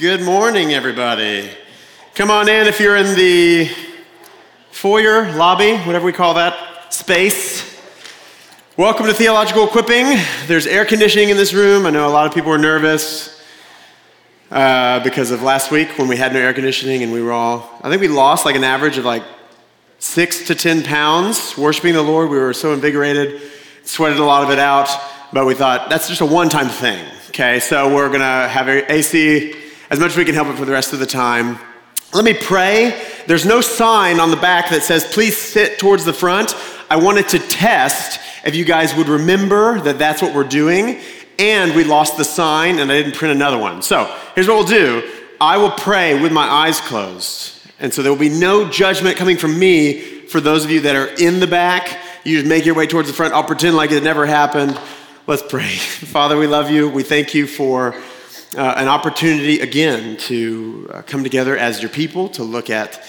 Good morning, everybody. Come on in if you're in the foyer, lobby, whatever we call that space. Welcome to Theological Equipping. There's air conditioning in this room. I know a lot of people are nervous uh, because of last week when we had no air conditioning and we were all, I think we lost like an average of like six to 10 pounds worshiping the Lord. We were so invigorated, sweated a lot of it out, but we thought that's just a one time thing. Okay, so we're gonna have AC as much as we can help it for the rest of the time. Let me pray. There's no sign on the back that says, please sit towards the front. I wanted to test if you guys would remember that that's what we're doing. And we lost the sign and I didn't print another one. So here's what we'll do I will pray with my eyes closed. And so there will be no judgment coming from me for those of you that are in the back. You just make your way towards the front. I'll pretend like it never happened. Let's pray. Father, we love you. We thank you for uh, an opportunity again to uh, come together as your people, to look at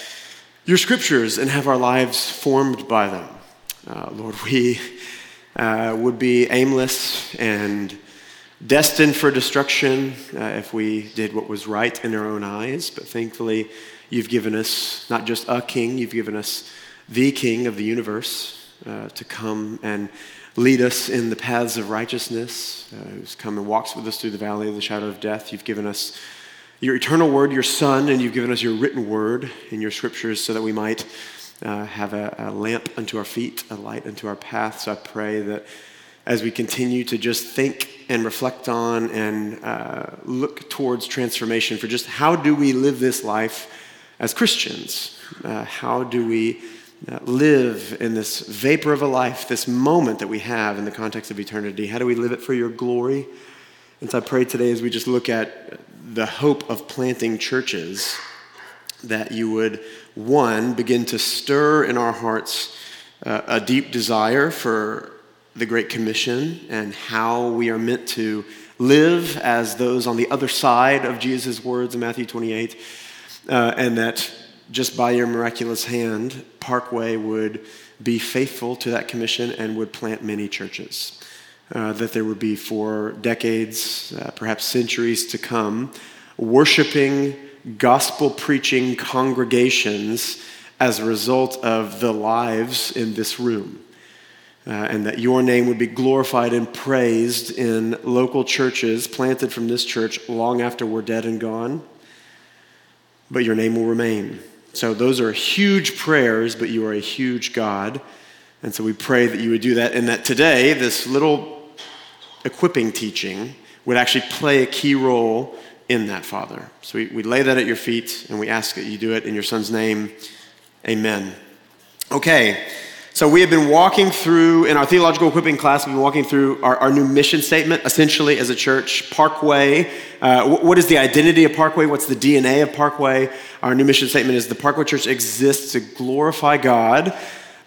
your scriptures and have our lives formed by them. Uh, Lord, we uh, would be aimless and destined for destruction uh, if we did what was right in our own eyes, but thankfully, you've given us not just a king, you've given us the king of the universe uh, to come and lead us in the paths of righteousness, uh, who's come and walks with us through the valley of the shadow of death. You've given us your eternal word, your Son, and you've given us your written word in your scriptures so that we might uh, have a, a, lamp unto our feet, a light unto our path. So I pray that as we continue to just think and reflect on and uh, look towards transformation for just how do we live this life as Christians? Uh, how do we live in this vapor of a life, this moment that we have in the context of eternity? How do we live it for your glory? And so I pray today as we just look at the hope of planting churches, that you would, one, begin to stir in our hearts uh, a deep desire for the Great Commission and how we are meant to live as those on the other side of Jesus' words in Matthew 28, uh, and that just by your miraculous hand, Parkway would be faithful to that commission and would plant many churches. Uh, that there would be for decades, uh, perhaps centuries to come, worshiping, gospel preaching congregations as a result of the lives in this room. Uh, and that your name would be glorified and praised in local churches planted from this church long after we're dead and gone. But your name will remain. So, those are huge prayers, but you are a huge God. And so, we pray that you would do that, and that today, this little equipping teaching would actually play a key role in that, Father. So, we, we lay that at your feet, and we ask that you do it in your Son's name. Amen. Okay. So, we have been walking through, in our theological equipping class, we've been walking through our, our new mission statement, essentially, as a church. Parkway. Uh, what is the identity of Parkway? What's the DNA of Parkway? Our new mission statement is the Parkway Church exists to glorify God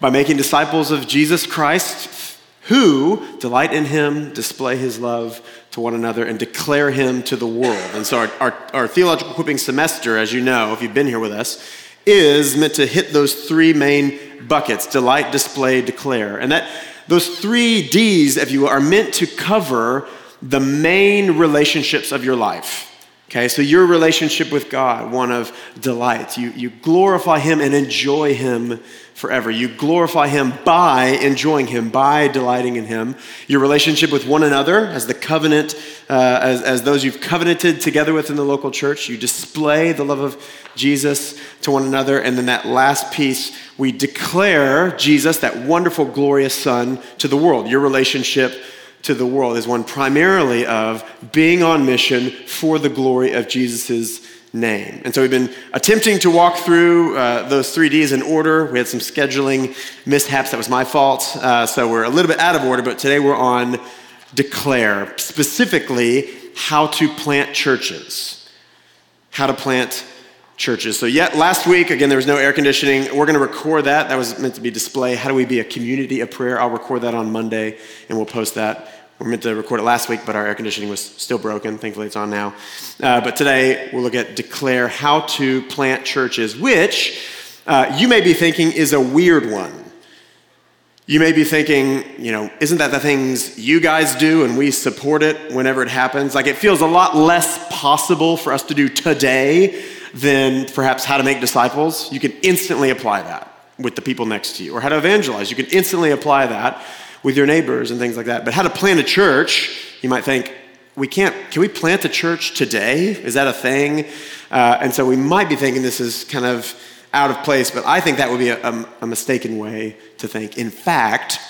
by making disciples of Jesus Christ who delight in him, display his love to one another, and declare him to the world. And so, our, our, our theological equipping semester, as you know, if you've been here with us, is meant to hit those three main buckets delight, display, declare. And that those three D's, if you will, are meant to cover the main relationships of your life. Okay, so your relationship with God, one of delight. You, you glorify Him and enjoy Him forever. You glorify Him by enjoying Him, by delighting in Him. Your relationship with one another, as the covenant, uh, as, as those you've covenanted together with in the local church, you display the love of Jesus to one another. And then that last piece, we declare Jesus, that wonderful, glorious Son, to the world. Your relationship to the world is one primarily of being on mission for the glory of Jesus' name. And so we've been attempting to walk through uh, those three Ds in order. We had some scheduling mishaps. That was my fault. Uh, so we're a little bit out of order, but today we're on declare, specifically how to plant churches. How to plant churches. So, yet last week, again, there was no air conditioning. We're going to record that. That was meant to be display. How do we be a community of prayer? I'll record that on Monday and we'll post that. We are meant to record it last week, but our air conditioning was still broken. Thankfully, it's on now. Uh, but today, we'll look at declare how to plant churches, which uh, you may be thinking is a weird one. You may be thinking, you know, isn't that the things you guys do and we support it whenever it happens? Like it feels a lot less possible for us to do today than perhaps how to make disciples. You can instantly apply that with the people next to you, or how to evangelize. You can instantly apply that with your neighbors and things like that. But how to plant a church, you might think, we can't, can we plant a church today? Is that a thing? Uh, and so we might be thinking this is kind of out of place, but I think that would be a, a, a mistaken way to think. In fact,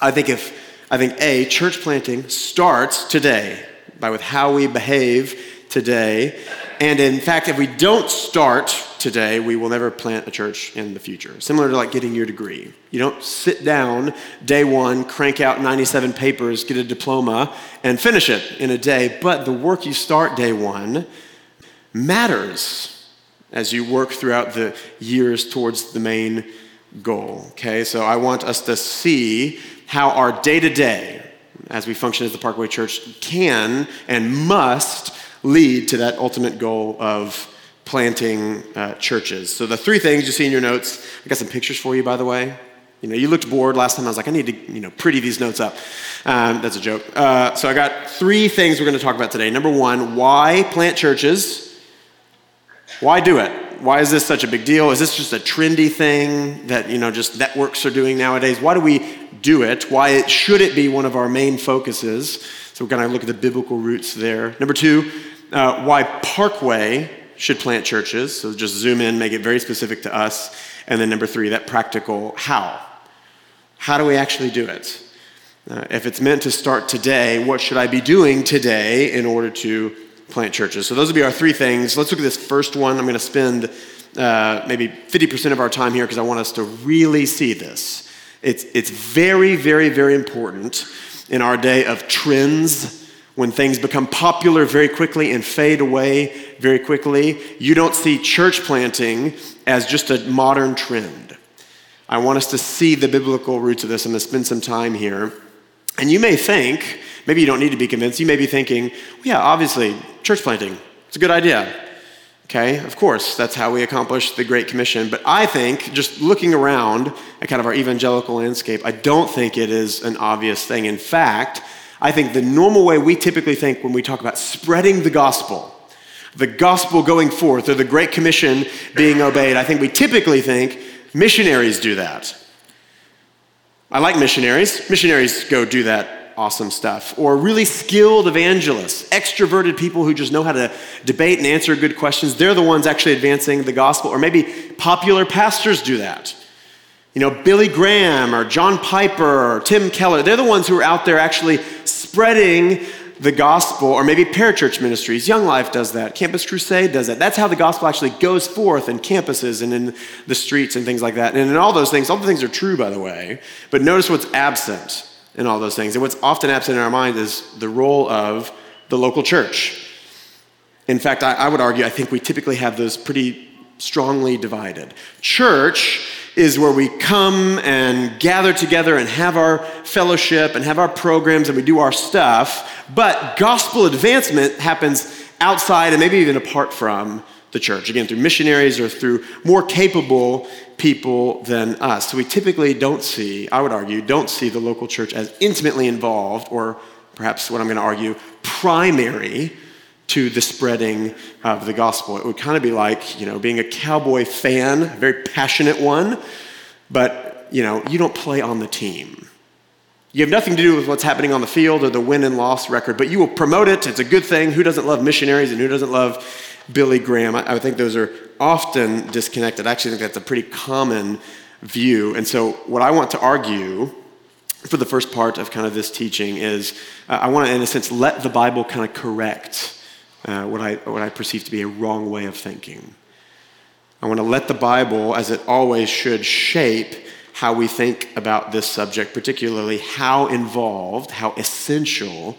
I think if, I think A, church planting starts today by with how we behave today. And in fact, if we don't start today, we will never plant a church in the future. Similar to like getting your degree. You don't sit down day one, crank out 97 papers, get a diploma, and finish it in a day. But the work you start day one matters as you work throughout the years towards the main goal. Okay, so I want us to see how our day to day, as we function as the Parkway Church, can and must lead to that ultimate goal of planting uh, churches. So the three things you see in your notes, I got some pictures for you, by the way. You know, you looked bored last time. I was like, I need to, you know, pretty these notes up. Um, that's a joke. Uh, so I got three things we're going to talk about today. Number one, why plant churches? Why do it? Why is this such a big deal? Is this just a trendy thing that, you know, just networks are doing nowadays? Why do we do it? Why should it be one of our main focuses? So we're going to look at the biblical roots there. Number two, uh, why Parkway should plant churches. So just zoom in, make it very specific to us. And then number three, that practical how. How do we actually do it? Uh, if it's meant to start today, what should I be doing today in order to plant churches. So those would be our three things. Let's look at this first one. I'm going to spend uh, maybe 50% of our time here because I want us to really see this. It's, it's very, very, very important in our day of trends when things become popular very quickly and fade away very quickly. You don't see church planting as just a modern trend. I want us to see the biblical roots of this. I'm going to spend some time here. And you may think, maybe you don't need to be convinced, you may be thinking, well, yeah, obviously, church planting, it's a good idea. Okay, of course, that's how we accomplish the Great Commission. But I think, just looking around at kind of our evangelical landscape, I don't think it is an obvious thing. In fact, I think the normal way we typically think when we talk about spreading the gospel, the gospel going forth, or the Great Commission being obeyed, I think we typically think missionaries do that. I like missionaries. Missionaries go do that awesome stuff. Or really skilled evangelists, extroverted people who just know how to debate and answer good questions. They're the ones actually advancing the gospel. Or maybe popular pastors do that. You know, Billy Graham or John Piper or Tim Keller, they're the ones who are out there actually spreading the gospel, or maybe parachurch ministries. Young Life does that. Campus Crusade does that. That's how the gospel actually goes forth in campuses and in the streets and things like that. And in all those things, all the things are true, by the way. But notice what's absent in all those things. And what's often absent in our mind is the role of the local church. In fact, I, I would argue, I think we typically have those pretty strongly divided. Church is where we come and gather together and have our fellowship and have our programs and we do our stuff, but gospel advancement happens outside and maybe even apart from the church, again, through missionaries or through more capable people than us. So we typically don't see, I would argue, don't see the local church as intimately involved or perhaps what I'm going to argue, primary to the spreading of the gospel. It would kind of be like, you know, being a cowboy fan, a very passionate one, but, you know, you don't play on the team. You have nothing to do with what's happening on the field or the win and loss record, but you will promote it. It's a good thing. Who doesn't love missionaries and who doesn't love Billy Graham? I, I think those are often disconnected. I actually think that's a pretty common view. And so, what I want to argue for the first part of kind of this teaching is uh, I want to, in a sense, let the Bible kind of correct uh, what, I, what I perceive to be a wrong way of thinking. I want to let the Bible, as it always should, shape how we think about this subject, particularly how involved, how essential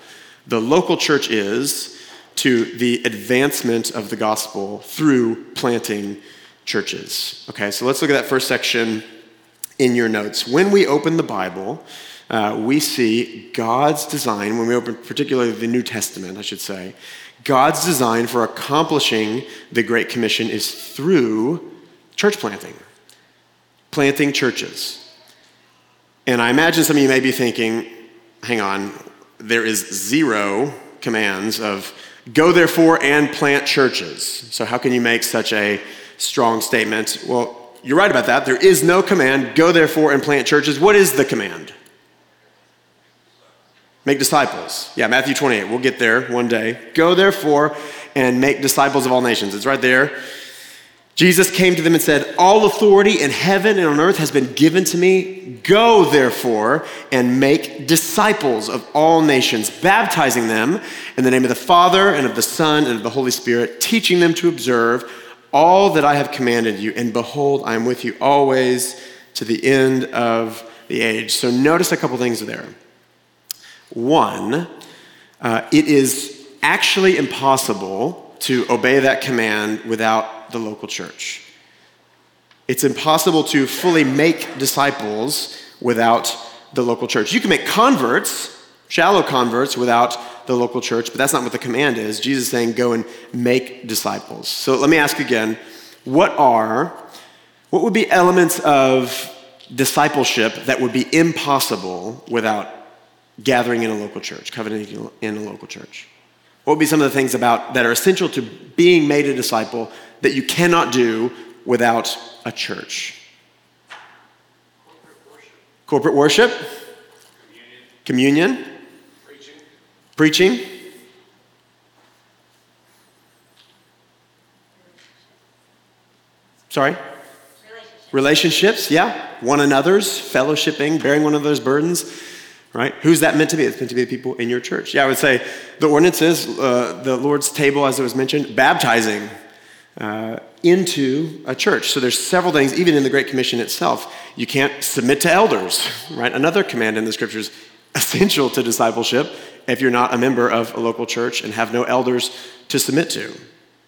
the local church is to the advancement of the gospel through planting churches. Okay, so let's look at that first section in your notes. When we open the Bible, uh, we see God's design, when we open particularly the New Testament, I should say, God's design for accomplishing the Great Commission is through church planting, planting churches. And I imagine some of you may be thinking, hang on, there is zero commands of go therefore and plant churches. So, how can you make such a strong statement? Well, you're right about that. There is no command, go therefore and plant churches. What is the command? Make disciples. Yeah, Matthew 28. We'll get there one day. Go therefore and make disciples of all nations. It's right there. Jesus came to them and said, All authority in heaven and on earth has been given to me. Go, therefore, and make disciples of all nations, baptizing them in the name of the Father and of the Son and of the Holy Spirit, teaching them to observe all that I have commanded you. And behold, I am with you always to the end of the age. So notice a couple things there. One, uh, it is actually impossible to obey that command without the local church. It's impossible to fully make disciples without the local church. You can make converts, shallow converts, without the local church, but that's not what the command is. Jesus is saying, go and make disciples. So let me ask again what are, what would be elements of discipleship that would be impossible without gathering in a local church, covenanting in a local church? What would be some of the things about that are essential to being made a disciple that you cannot do without a church? Corporate worship, Corporate worship. communion, communion. Preaching. Preaching. Sorry? Relationships. Relationships, yeah. One another's, fellowshipping, bearing one another's burdens right? Who's that meant to be? It's meant to be the people in your church. Yeah, I would say the ordinance is uh, the Lord's table, as it was mentioned, baptizing uh, into a church. So there's several things, even in the Great Commission itself. You can't submit to elders, right? Another command in the scriptures essential to discipleship if you're not a member of a local church and have no elders to submit to.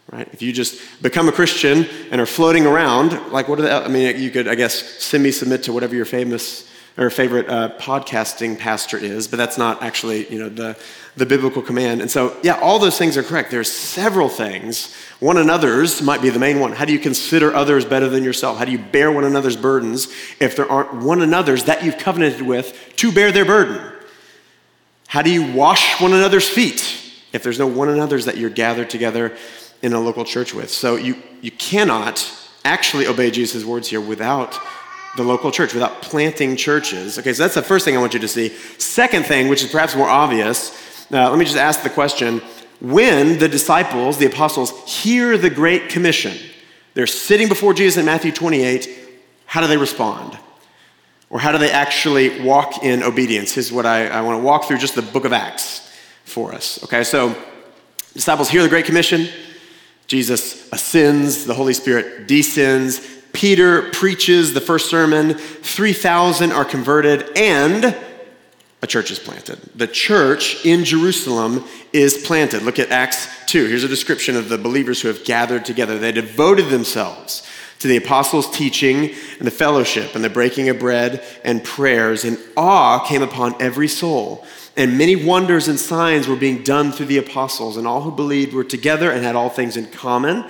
Right? If you just become a Christian and are floating around, like what are the, I mean, you could, I guess, semi submit to whatever your famous or favorite uh, podcasting pastor is, but that's not actually you know the the biblical command. And so, yeah, all those things are correct. There's several things. One another's might be the main one. How do you consider others better than yourself? How do you bear one another's burdens if there aren't one another's that you've covenanted with to bear their burden? How do you wash one another's feet if there's no one another's that you're gathered together in a local church with? So you you cannot actually obey Jesus' words here without the local church, without planting churches. Okay, so that's the first thing I want you to see. Second thing, which is perhaps more obvious, uh, let me just ask the question when the disciples, the apostles, hear the Great Commission, they're sitting before Jesus in Matthew 28, how do they respond? Or how do they actually walk in obedience? Here's what I, I want to walk through just the book of Acts for us. Okay, so disciples hear the Great Commission. Jesus ascends, the Holy Spirit descends, Peter preaches the first sermon, 3,000 are converted, and a church is planted. The church in Jerusalem is planted. Look at Acts 2. Here's a description of the believers who have gathered together. They devoted themselves to the apostles' teaching and the fellowship and the breaking of bread and prayers, and awe came upon every soul. And many wonders and signs were being done through the apostles, and all who believed were together and had all things in common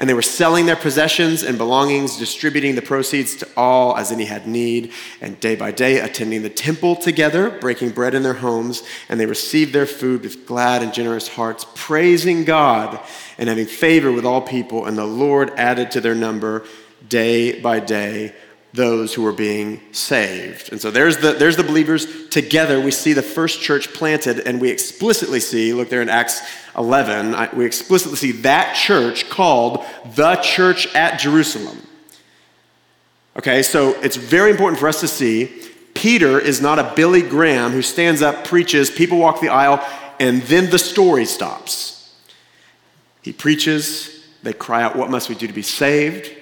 and they were selling their possessions and belongings, distributing the proceeds to all as any had need, and day by day attending the temple together, breaking bread in their homes, and they received their food with glad and generous hearts, praising God and having favor with all people, and the Lord added to their number day by day those who were being saved. And so there's the, there's the believers together. We see the first church planted, and we explicitly see, look there in Acts 11, I, we explicitly see that church called the church at Jerusalem. Okay, so it's very important for us to see Peter is not a Billy Graham who stands up, preaches, people walk the aisle, and then the story stops. He preaches, they cry out, What must we do to be saved?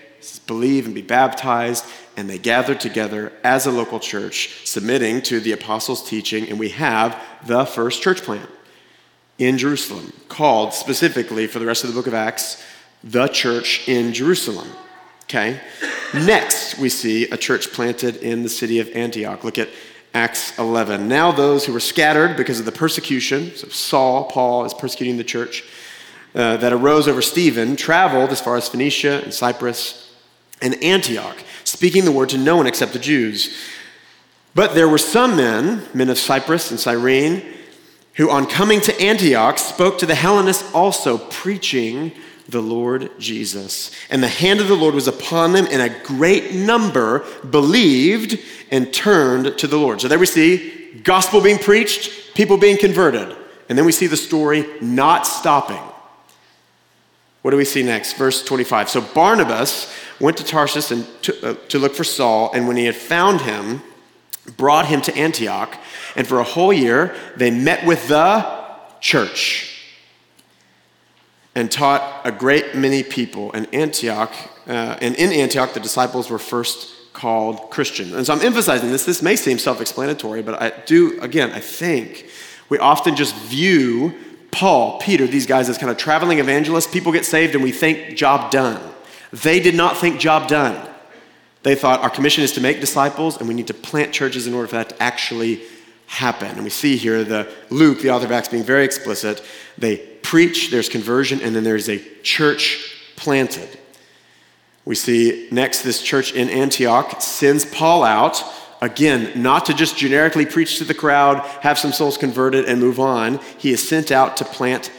believe and be baptized, and they gathered together as a local church, submitting to the apostles' teaching, and we have the first church plant in Jerusalem, called specifically for the rest of the book of Acts, the church in Jerusalem. Okay? Next, we see a church planted in the city of Antioch. Look at Acts 11. Now, those who were scattered because of the persecution, so Saul, Paul is persecuting the church, uh, that arose over Stephen, traveled as far as Phoenicia and Cyprus and Antioch, speaking the word to no one except the Jews. But there were some men, men of Cyprus and Cyrene, who on coming to Antioch spoke to the Hellenists also, preaching the Lord Jesus. And the hand of the Lord was upon them, and a great number believed and turned to the Lord. So there we see gospel being preached, people being converted. And then we see the story not stopping. What do we see next? Verse 25. So Barnabas went to Tarsus and to, uh, to look for Saul, and when he had found him, brought him to Antioch. And for a whole year, they met with the church and taught a great many people in Antioch. Uh, and in Antioch, the disciples were first called Christian. And so I'm emphasizing this. This may seem self explanatory, but I do, again, I think we often just view Paul, Peter, these guys as kind of traveling evangelists. People get saved and we think, job done. They did not think, job done. They thought our commission is to make disciples and we need to plant churches in order for that to actually happen. And we see here the Luke, the author of Acts, being very explicit. They preach, there's conversion, and then there's a church planted. We see next this church in Antioch sends Paul out, again, not to just generically preach to the crowd, have some souls converted, and move on. He is sent out to plant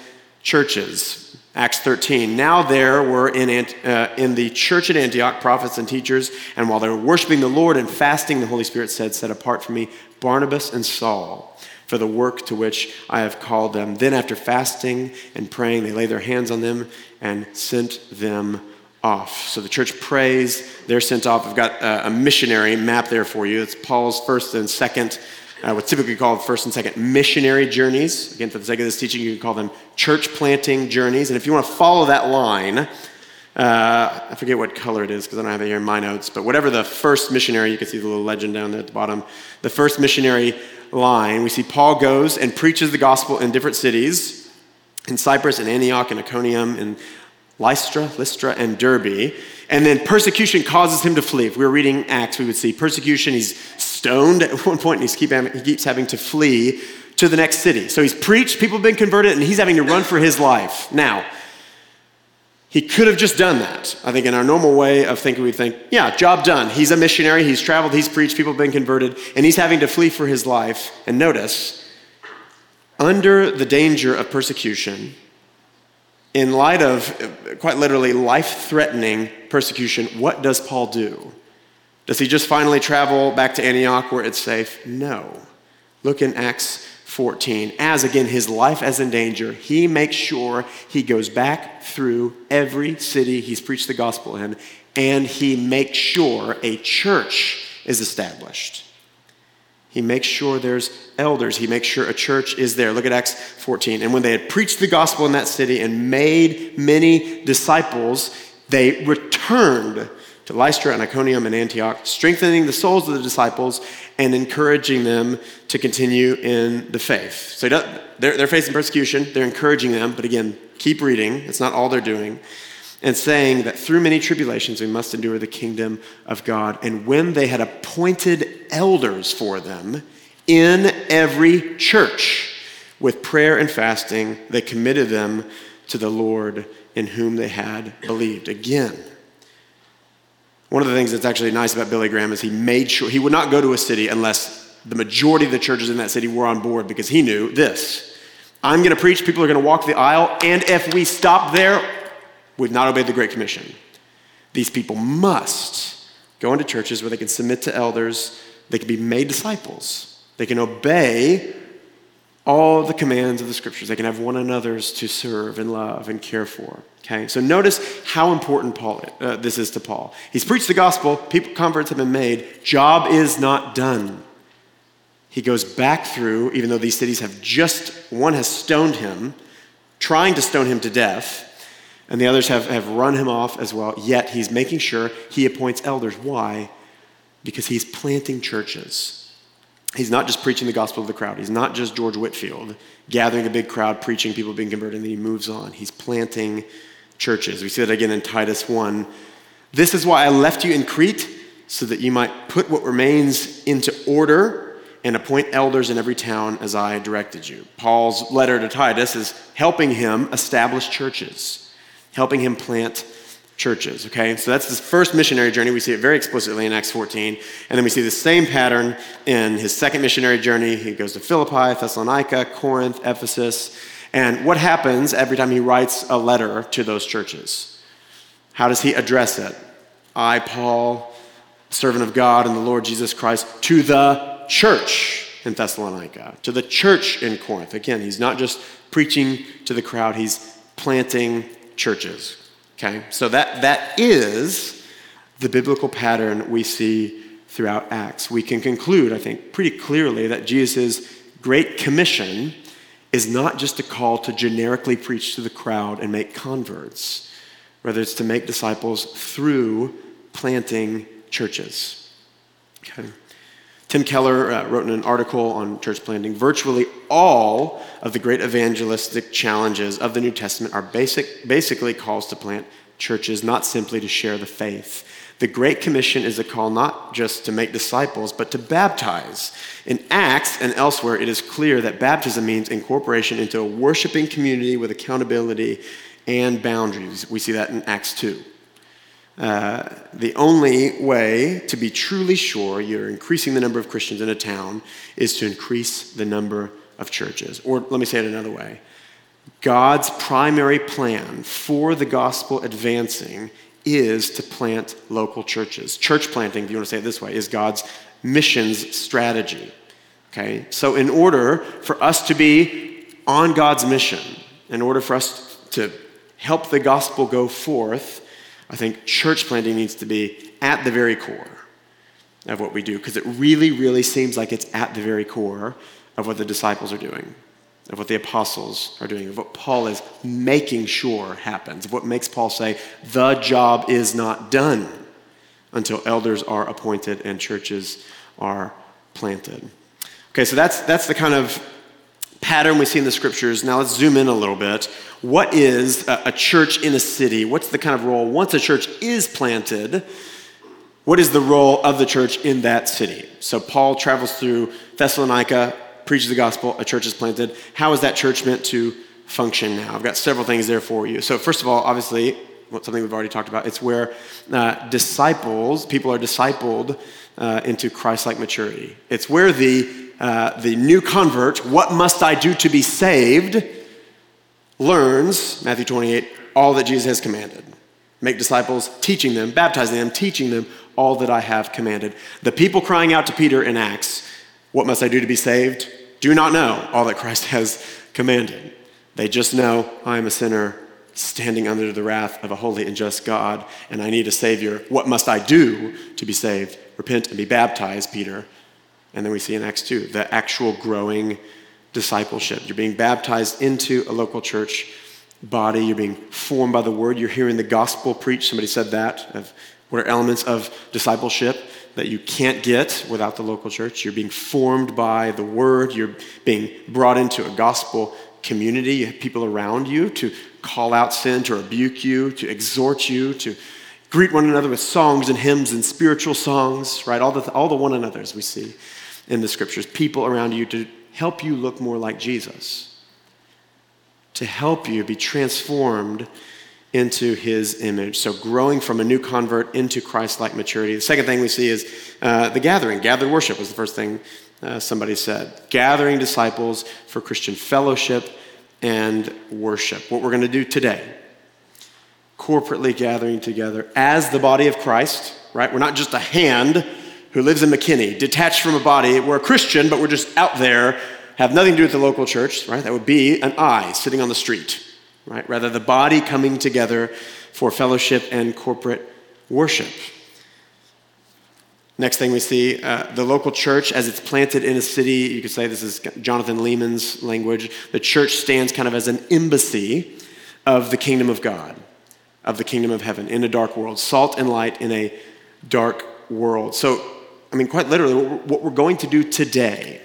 churches. Acts 13. Now there were in, uh, in the church at Antioch prophets and teachers, and while they were worshiping the Lord and fasting, the Holy Spirit said, Set apart for me Barnabas and Saul for the work to which I have called them. Then, after fasting and praying, they laid their hands on them and sent them off. So the church prays, they're sent off. I've got a missionary map there for you. It's Paul's first and second, uh, what's typically called first and second missionary journeys. Again, for the sake of this teaching, you can call them church planting journeys. And if you want to follow that line, uh, I forget what color it is because I don't have it here in my notes, but whatever the first missionary, you can see the little legend down there at the bottom. The first missionary line, we see Paul goes and preaches the gospel in different cities in Cyprus and Antioch and Iconium and Lystra, Lystra, and Derbe. And then persecution causes him to flee. If we were reading Acts, we would see persecution. He's stoned at one point, and keep, he keeps having to flee to the next city. So he's preached, people have been converted, and he's having to run for his life. Now, he could have just done that. I think in our normal way of thinking, we think, yeah, job done. He's a missionary, he's traveled, he's preached, people have been converted, and he's having to flee for his life. And notice, under the danger of persecution, in light of quite literally life threatening persecution, what does Paul do? Does he just finally travel back to Antioch where it's safe? No. Look in Acts 14. As again, his life is in danger, he makes sure he goes back through every city he's preached the gospel in, and he makes sure a church is established. He makes sure there's elders. He makes sure a church is there. Look at Acts 14. And when they had preached the gospel in that city and made many disciples, they returned to Lystra and Iconium and Antioch, strengthening the souls of the disciples and encouraging them to continue in the faith. So they're, they're facing persecution, they're encouraging them, but again, keep reading, it's not all they're doing, and saying that through many tribulations we must endure the kingdom of God. And when they had appointed elders for them in every church, with prayer and fasting, they committed them to the Lord in whom they had believed. Again, one of the things that's actually nice about Billy Graham is he made sure he would not go to a city unless the majority of the churches in that city were on board because he knew this. I'm going to preach, people are going to walk the aisle, and if we stop there, we've not obeyed the Great Commission. These people must go into churches where they can submit to elders, they can be made disciples, they can obey all the commands of the scriptures. They can have one another's to serve and love and care for. Okay, so notice how important Paul uh, this is to Paul. He's preached the gospel. People converts have been made. Job is not done. He goes back through, even though these cities have just one has stoned him, trying to stone him to death, and the others have, have run him off as well. Yet he's making sure he appoints elders. Why? Because he's planting churches. He's not just preaching the gospel to the crowd. He's not just George Whitefield gathering a big crowd, preaching, people being converted, and then he moves on. He's planting churches. We see that again in Titus 1. This is why I left you in Crete, so that you might put what remains into order and appoint elders in every town as I directed you. Paul's letter to Titus is helping him establish churches, helping him plant churches, okay? So that's his first missionary journey. We see it very explicitly in Acts 14. And then we see the same pattern in his second missionary journey. He goes to Philippi, Thessalonica, Corinth, Ephesus. And what happens every time he writes a letter to those churches? How does he address it? I, Paul, servant of God and the Lord Jesus Christ, to the church in Thessalonica, to the church in Corinth. Again, he's not just preaching to the crowd, he's planting churches. Okay? So that, that is the biblical pattern we see throughout Acts. We can conclude, I think, pretty clearly that Jesus' Great Commission is not just a call to generically preach to the crowd and make converts, rather, it's to make disciples through planting churches. Okay? Tim Keller uh, wrote in an article on church planting virtually all of the great evangelistic challenges of the New Testament are basic, basically calls to plant churches, not simply to share the faith. The Great Commission is a call not just to make disciples, but to baptize. In Acts and elsewhere, it is clear that baptism means incorporation into a worshiping community with accountability and boundaries. We see that in Acts 2. Uh, the only way to be truly sure you're increasing the number of Christians in a town is to increase the number of churches. Or let me say it another way God's primary plan for the gospel advancing is to plant local churches. Church planting, if you want to say it this way, is God's missions strategy. Okay? So, in order for us to be on God's mission, in order for us to help the gospel go forth, I think church planting needs to be at the very core of what we do because it really, really seems like it's at the very core of what the disciples are doing, of what the apostles are doing, of what Paul is making sure happens, of what makes Paul say, the job is not done until elders are appointed and churches are planted. Okay, so that's, that's the kind of pattern we see in the scriptures. Now let's zoom in a little bit. What is a, church in a city? What's the kind of role once a church is planted? What is the role of the church in that city? So Paul travels through Thessalonica, preaches the gospel, a church is planted. How is that church meant to function now? I've got several things there for you. So, first of all, obviously, something we've already talked about, it's where uh, disciples, people are discipled uh, into Christ like maturity. It's where the uh, the new convert, what must I do to be saved, learns, Matthew 28, all that Jesus has commanded. Make disciples, teaching them, baptizing them, teaching them all that I have commanded. The people crying out to Peter in Acts, What must I do to be saved? do not know all that Christ has commanded. They just know I am a sinner standing under the wrath of a holy and just God, and I need a Savior. What must I do to be saved? Repent and be baptized, Peter and then we see in Acts 2 the actual growing discipleship. You're being baptized into a local church body, you're being formed by the word, you're hearing the gospel preached. Somebody said that. Of what are elements of discipleship that you can't get without the local church? You're being formed by the word, you're being brought into a gospel community. You have people around you to call out sin, to rebuke you, to exhort you, to greet one another with songs and hymns and spiritual songs, right? All the, all the one another's we see in the scriptures, people around you to help you look more like Jesus, to help you be transformed into his image. So, growing from a new convert into Christ like maturity. The second thing we see is uh, the gathering. Gathered worship was the first thing uh, somebody said. Gathering disciples for Christian fellowship and worship. What we're going to do today. Corporately gathering together as the body of Christ, right? We're not just a hand who lives in McKinney, detached from a body. We're a Christian, but we're just out there, have nothing to do with the local church, right? That would be an I sitting on the street, right? Rather, the body coming together for fellowship and corporate worship. Next thing we see, uh, the local church, as it's planted in a city, you could say this is Jonathan Leeman's language. The church stands kind of as an embassy of the kingdom of God, of the kingdom of heaven in a dark world, salt and light in a dark world. So I mean, quite literally, what we're going to do today,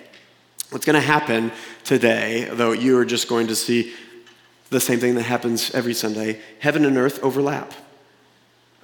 what's going to happen today, though you are just going to see the same thing that happens every Sunday heaven and earth overlap.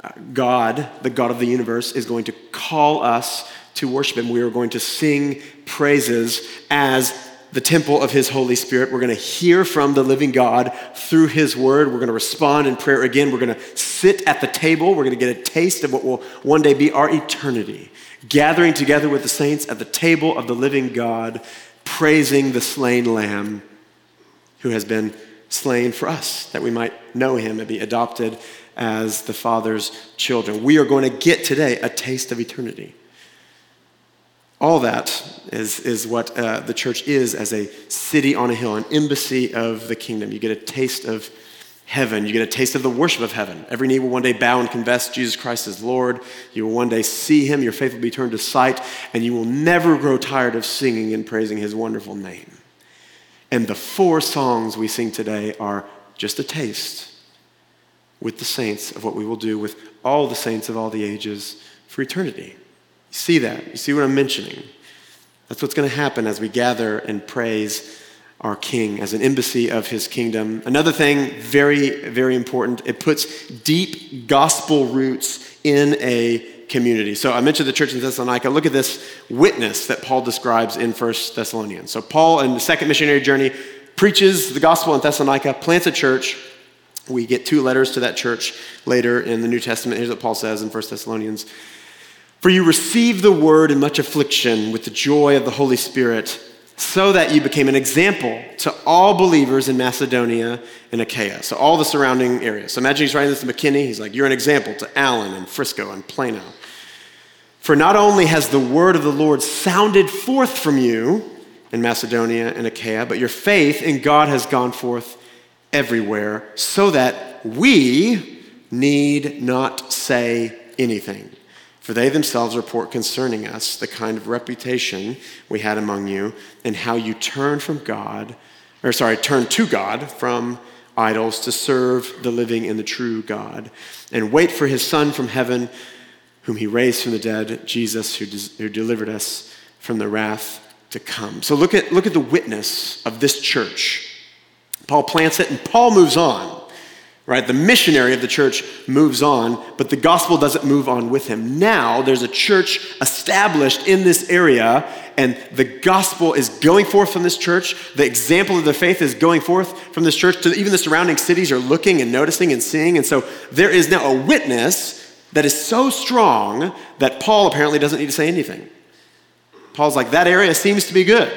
Uh, God, the God of the universe, is going to call us to worship Him. We are going to sing praises as the temple of His Holy Spirit. We're going to hear from the living God through His Word. We're going to respond in prayer again. We're going to sit at the table. We're going to get a taste of what will one day be our eternity, gathering together with the saints at the table of the living God, praising the slain Lamb who has been slain for us, that we might know Him and be adopted as the Father's children. We are going to get today a taste of eternity. All that is, is what uh, the church is as a city on a hill, an embassy of the kingdom. You get a taste of heaven. You get a taste of the worship of heaven. Every knee will one day bow and confess Jesus Christ as Lord. You will one day see him. Your faith will be turned to sight, and you will never grow tired of singing and praising his wonderful name. And the four songs we sing today are just a taste with the saints of what we will do with all the saints of all the ages for eternity. See that? You see what I'm mentioning? That's what's going to happen as we gather and praise our King as an embassy of his kingdom. Another thing, very, very important, it puts deep gospel roots in a community. So I mentioned the church in Thessalonica. Look at this witness that Paul describes in First Thessalonians. So Paul, in the second missionary journey, preaches the gospel in Thessalonica, plants a church. We get two letters to that church later in the New Testament. Here's what Paul says in First Thessalonians. For you received the word in much affliction with the joy of the Holy Spirit, so that you became an example to all believers in Macedonia and Achaia. So, all the surrounding areas. So, imagine he's writing this to McKinney. He's like, You're an example to Allen and Frisco and Plano. For not only has the word of the Lord sounded forth from you in Macedonia and Achaia, but your faith in God has gone forth everywhere, so that we need not say anything. For they themselves report concerning us the kind of reputation we had among you, and how you turned from God, or sorry, turned to God from idols to serve the living and the true God, and wait for his Son from heaven, whom he raised from the dead, Jesus, who, who delivered us from the wrath to come. So look at, look at the witness of this church. Paul plants it, and Paul moves on right? The missionary of the church moves on, but the gospel doesn't move on with him. Now there's a church established in this area, and the gospel is going forth from this church. The example of the faith is going forth from this church. To even the surrounding cities are looking and noticing and seeing. And so there is now a witness that is so strong that Paul apparently doesn't need to say anything. Paul's like, that area seems to be good.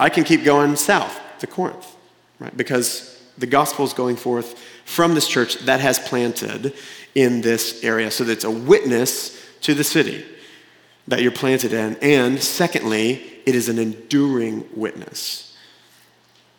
I can keep going south to Corinth, right? Because the gospel is going forth from this church that has planted in this area. So that it's a witness to the city that you're planted in. And secondly, it is an enduring witness.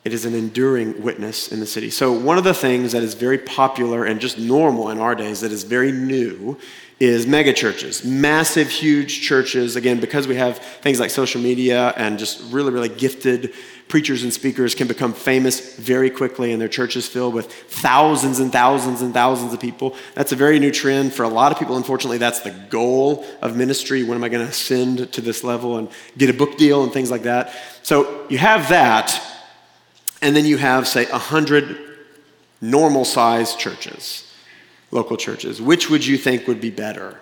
It is an enduring witness in the city. So, one of the things that is very popular and just normal in our days that is very new is megachurches, massive, huge churches. Again, because we have things like social media and just really, really gifted preachers and speakers can become famous very quickly and their churches filled with thousands and thousands and thousands of people. That's a very new trend. For a lot of people, unfortunately, that's the goal of ministry. When am I going to ascend to this level and get a book deal and things like that? So you have that, and then you have, say, 100 normal sized churches, local churches. Which would you think would be better?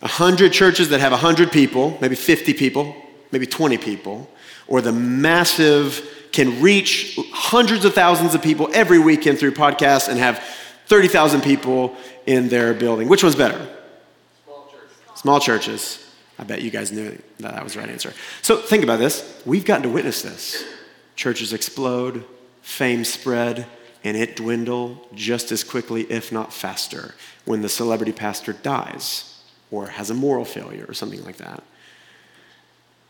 100 churches that have 100 people, maybe 50 people, maybe 20 people, or the massive can reach hundreds of thousands of people every weekend through podcasts and have 30,000 people in their building. Which one's better? Small churches. Small churches. I bet you guys knew that, that was the right answer. So think about this. We've gotten to witness this. Churches explode, fame spread, and it dwindle just as quickly, if not faster, when the celebrity pastor dies or has a moral failure or something like that.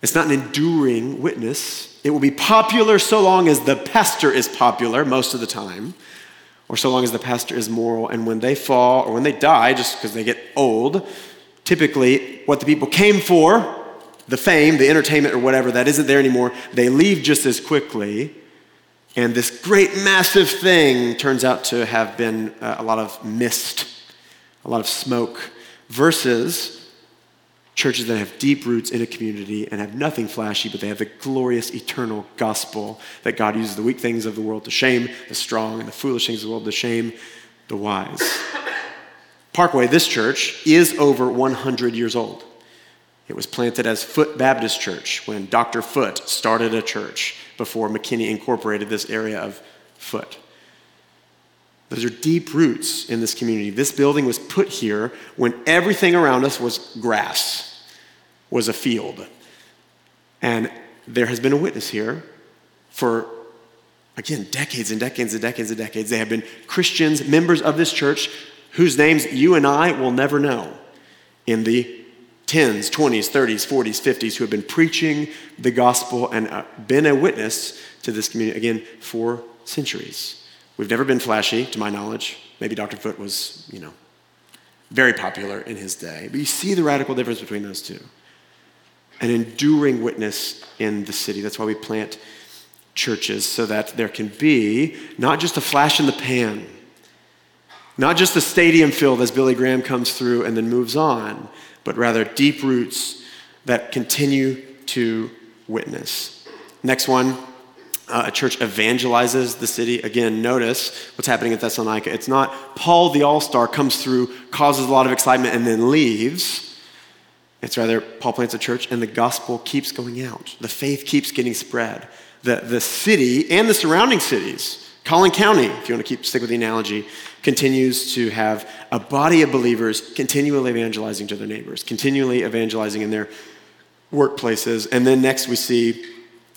It's not an enduring witness. It will be popular so long as the pastor is popular most of the time, or so long as the pastor is moral. And when they fall or when they die, just because they get old, typically what the people came for, the fame, the entertainment, or whatever, that isn't there anymore, they leave just as quickly. And this great, massive thing turns out to have been uh, a lot of mist, a lot of smoke, versus churches that have deep roots in a community and have nothing flashy, but they have the glorious eternal gospel that God uses the weak things of the world to shame the strong and the foolish things of the world to shame the wise. Parkway, this church, is over 100 years old. It was planted as Foot Baptist Church when Dr. Foot started a church before McKinney incorporated this area of Foot. Those are deep roots in this community. This building was put here when everything around us was grass, was a field. And there has been a witness here for, again, decades and decades and decades and decades. They have been Christians, members of this church, whose names you and I will never know in the 10s, 20s, 30s, 40s, 50s who have been preaching the gospel and uh, been a witness to this community, again, for centuries. We've never been flashy, to my knowledge. Maybe Dr. Foot was, you know, very popular in his day. But you see the radical difference between those two. An enduring witness in the city. That's why we plant churches, so that there can be not just a flash in the pan, not just a stadium filled as Billy Graham comes through and then moves on, but rather deep roots that continue to witness. Next one, uh, a church evangelizes the city. Again, notice what's happening at Thessalonica. It's not Paul the all star comes through, causes a lot of excitement, and then leaves. It's rather Paul plants a church and the gospel keeps going out. The faith keeps getting spread. The, the city and the surrounding cities, Collin County, if you want to keep stick with the analogy, continues to have a body of believers continually evangelizing to their neighbors, continually evangelizing in their workplaces. And then next we see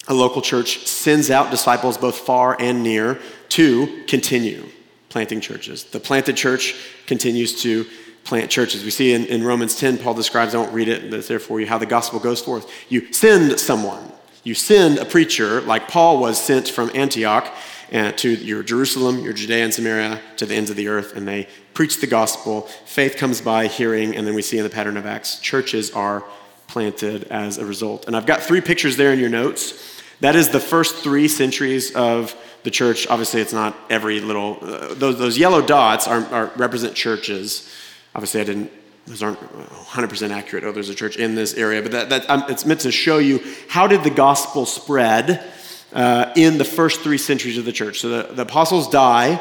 a local church sends out disciples both far and near to continue planting churches. The planted church continues to plant churches. We see in, in Romans 10, Paul describes, I won't read it, but it's there for you, how the gospel goes forth. You send someone, you send a preacher, like Paul was sent from Antioch uh, to your Jerusalem, your Judea and Samaria, to the ends of the earth, and they preach the gospel. Faith comes by hearing, and then we see in the pattern of Acts, churches are planted as a result. And I've got three pictures there in your notes. That is the first three centuries of the church. Obviously, it's not every little, uh, those, those yellow dots are, are, represent churches. Obviously, I didn't, those aren't 100% accurate. Oh, there's a church in this area. But that, that um, it's meant to show you how did the gospel spread uh, in the first three centuries of the church. So the, the apostles die,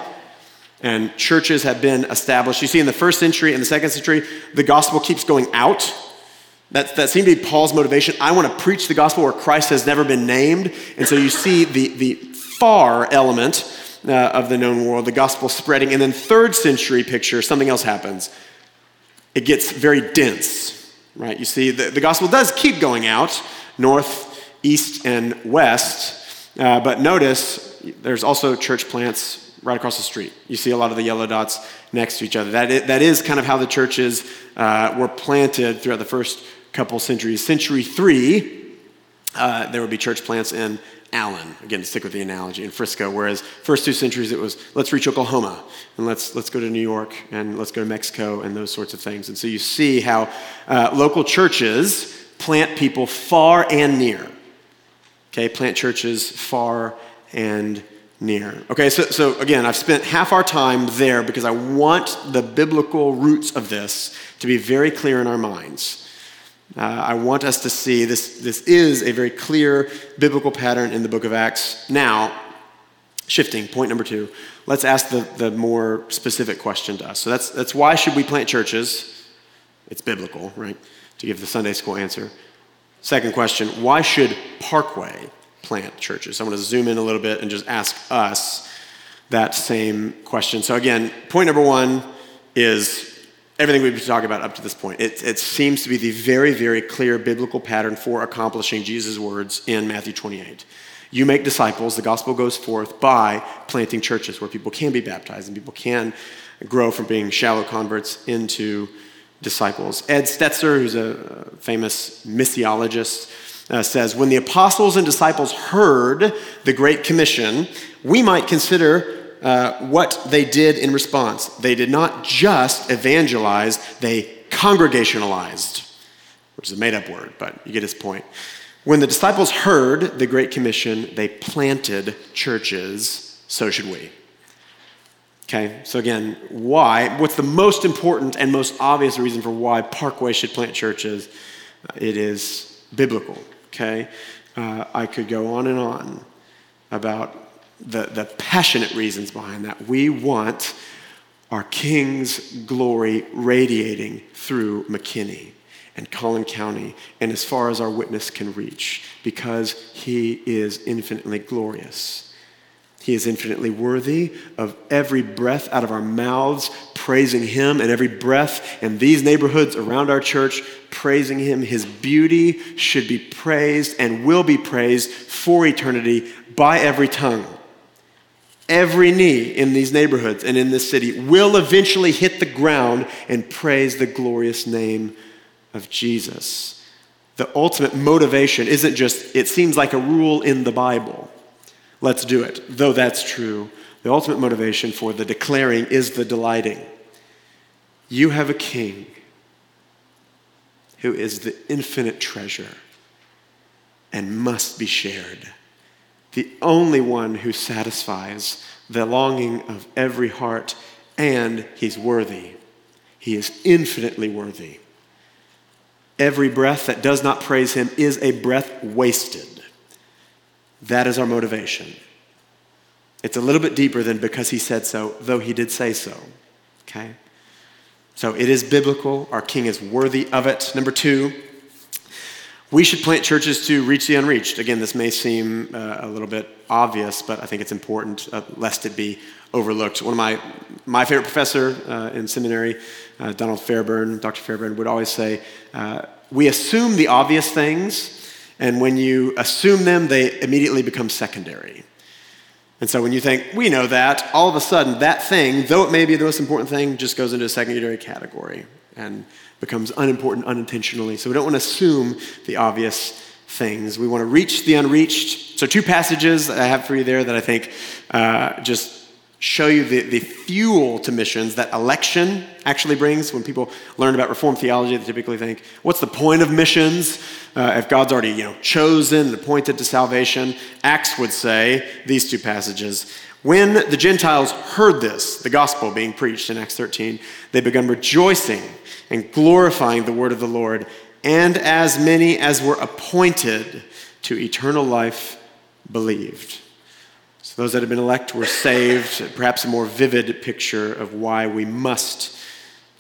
and churches have been established. You see, in the first century and the second century, the gospel keeps going out. That, that seemed to be Paul's motivation. I want to preach the gospel where Christ has never been named. And so you see the, the far element uh, of the known world, the gospel spreading. And then, third century picture, something else happens. It gets very dense, right? You see, the, the gospel does keep going out north, east, and west. Uh, but notice there's also church plants right across the street. You see a lot of the yellow dots next to each other. That is, that is kind of how the churches uh, were planted throughout the first couple centuries. Century three, uh, there would be church plants in Allen, again, to stick with the analogy, in Frisco, whereas first two centuries it was let's reach Oklahoma and let's, let's go to New York and let's go to Mexico and those sorts of things. And so you see how uh, local churches plant people far and near. Okay, plant churches far and near. Okay, so, so again, I've spent half our time there because I want the biblical roots of this to be very clear in our minds. Uh, I want us to see this, this is a very clear biblical pattern in the book of Acts. Now, shifting, point number two, let's ask the, the more specific question to us. So that's, that's why should we plant churches? It's biblical, right? To give the Sunday school answer. Second question why should Parkway plant churches? I want to zoom in a little bit and just ask us that same question. So, again, point number one is everything we've been talking about up to this point. It, it seems to be the very, very clear biblical pattern for accomplishing Jesus' words in Matthew 28. You make disciples, the gospel goes forth by planting churches where people can be baptized and people can grow from being shallow converts into disciples. Ed Stetzer, who's a famous missiologist, uh, says When the apostles and disciples heard the Great Commission, we might consider uh, what they did in response. They did not just evangelize, they congregationalized, which is a made up word, but you get his point. When the disciples heard the Great Commission, they planted churches, so should we. Okay, so again, why? What's the most important and most obvious reason for why Parkway should plant churches? It is biblical. Okay, uh, I could go on and on about the, the passionate reasons behind that. We want our King's glory radiating through McKinney. and Collin County and as far as our witness can reach because he is infinitely glorious. He is infinitely worthy of every breath out of our mouths praising Him, and every breath in these neighborhoods around our church praising Him. His beauty should be praised and will be praised for eternity by every tongue. Every knee in these neighborhoods and in this city will eventually hit the ground and praise the glorious name of Jesus. The ultimate motivation isn't just, it seems like a rule in the Bible. Let's do it. Though that's true, the ultimate motivation for the declaring is the delighting. You have a king who is the infinite treasure and must be shared the only one who satisfies the longing of every heart, and he's worthy. He is infinitely worthy. Every breath that does not praise him is a breath wasted. That is our motivation. It's a little bit deeper than because he said so, though he did say so. Okay? So it is biblical. Our king is worthy of it. Number two, we should plant churches to reach the unreached. Again, this may seem uh, a little bit obvious, but I think it's important uh, lest it be overlooked. One of my, my favorite professor uh, in seminary, uh, Donald Fairbairn, Dr. Fairbairn, would always say, uh, we assume the obvious things, and when you assume them, they immediately become secondary. And so when you think, we know that, all of a sudden that thing, though it may be the most important thing, just goes into a secondary category. And becomes unimportant unintentionally. So we don't want to assume the obvious things. We want to reach the unreached. So, two passages I have for you there that I think uh, just show you the, the fuel to missions that election actually brings. When people learn about Reformed theology, they typically think, what's the point of missions uh, if God's already you know, chosen and appointed to salvation? Acts would say, these two passages, when the Gentiles heard this, the gospel being preached in Acts 13, they began rejoicing and glorifying the word of the Lord, and as many as were appointed to eternal life believed. So those that have been elect were saved, perhaps a more vivid picture of why we must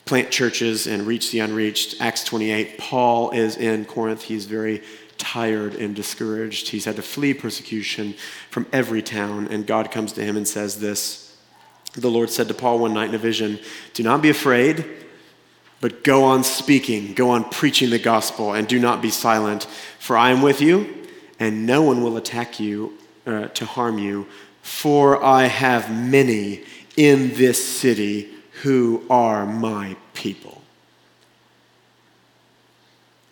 plant churches and reach the unreached. Acts 28, Paul is in Corinth. He's very tired and discouraged. He's had to flee persecution from every town, and God comes to him and says this. The Lord said to Paul one night in a vision, Do not be afraid. But go on speaking, go on preaching the gospel, and do not be silent, for I am with you, and no one will attack you uh, to harm you, for I have many in this city who are my people.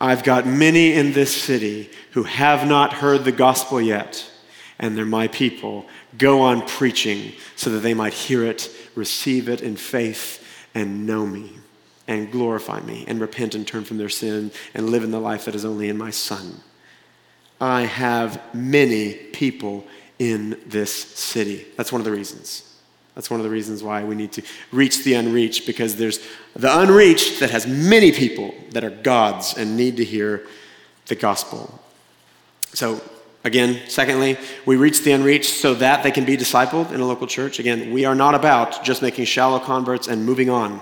I've got many in this city who have not heard the gospel yet, and they're my people. Go on preaching so that they might hear it, receive it in faith, and know me and glorify me and repent and turn from their sin and live in the life that is only in my Son. I have many people in this city. That's one of the reasons. That's one of the reasons why we need to reach the unreached because there's the unreached that has many people that are God's and need to hear the gospel. So, again, secondly, we reach the unreached so that they can be discipled in a local church. Again, we are not about just making shallow converts and moving on.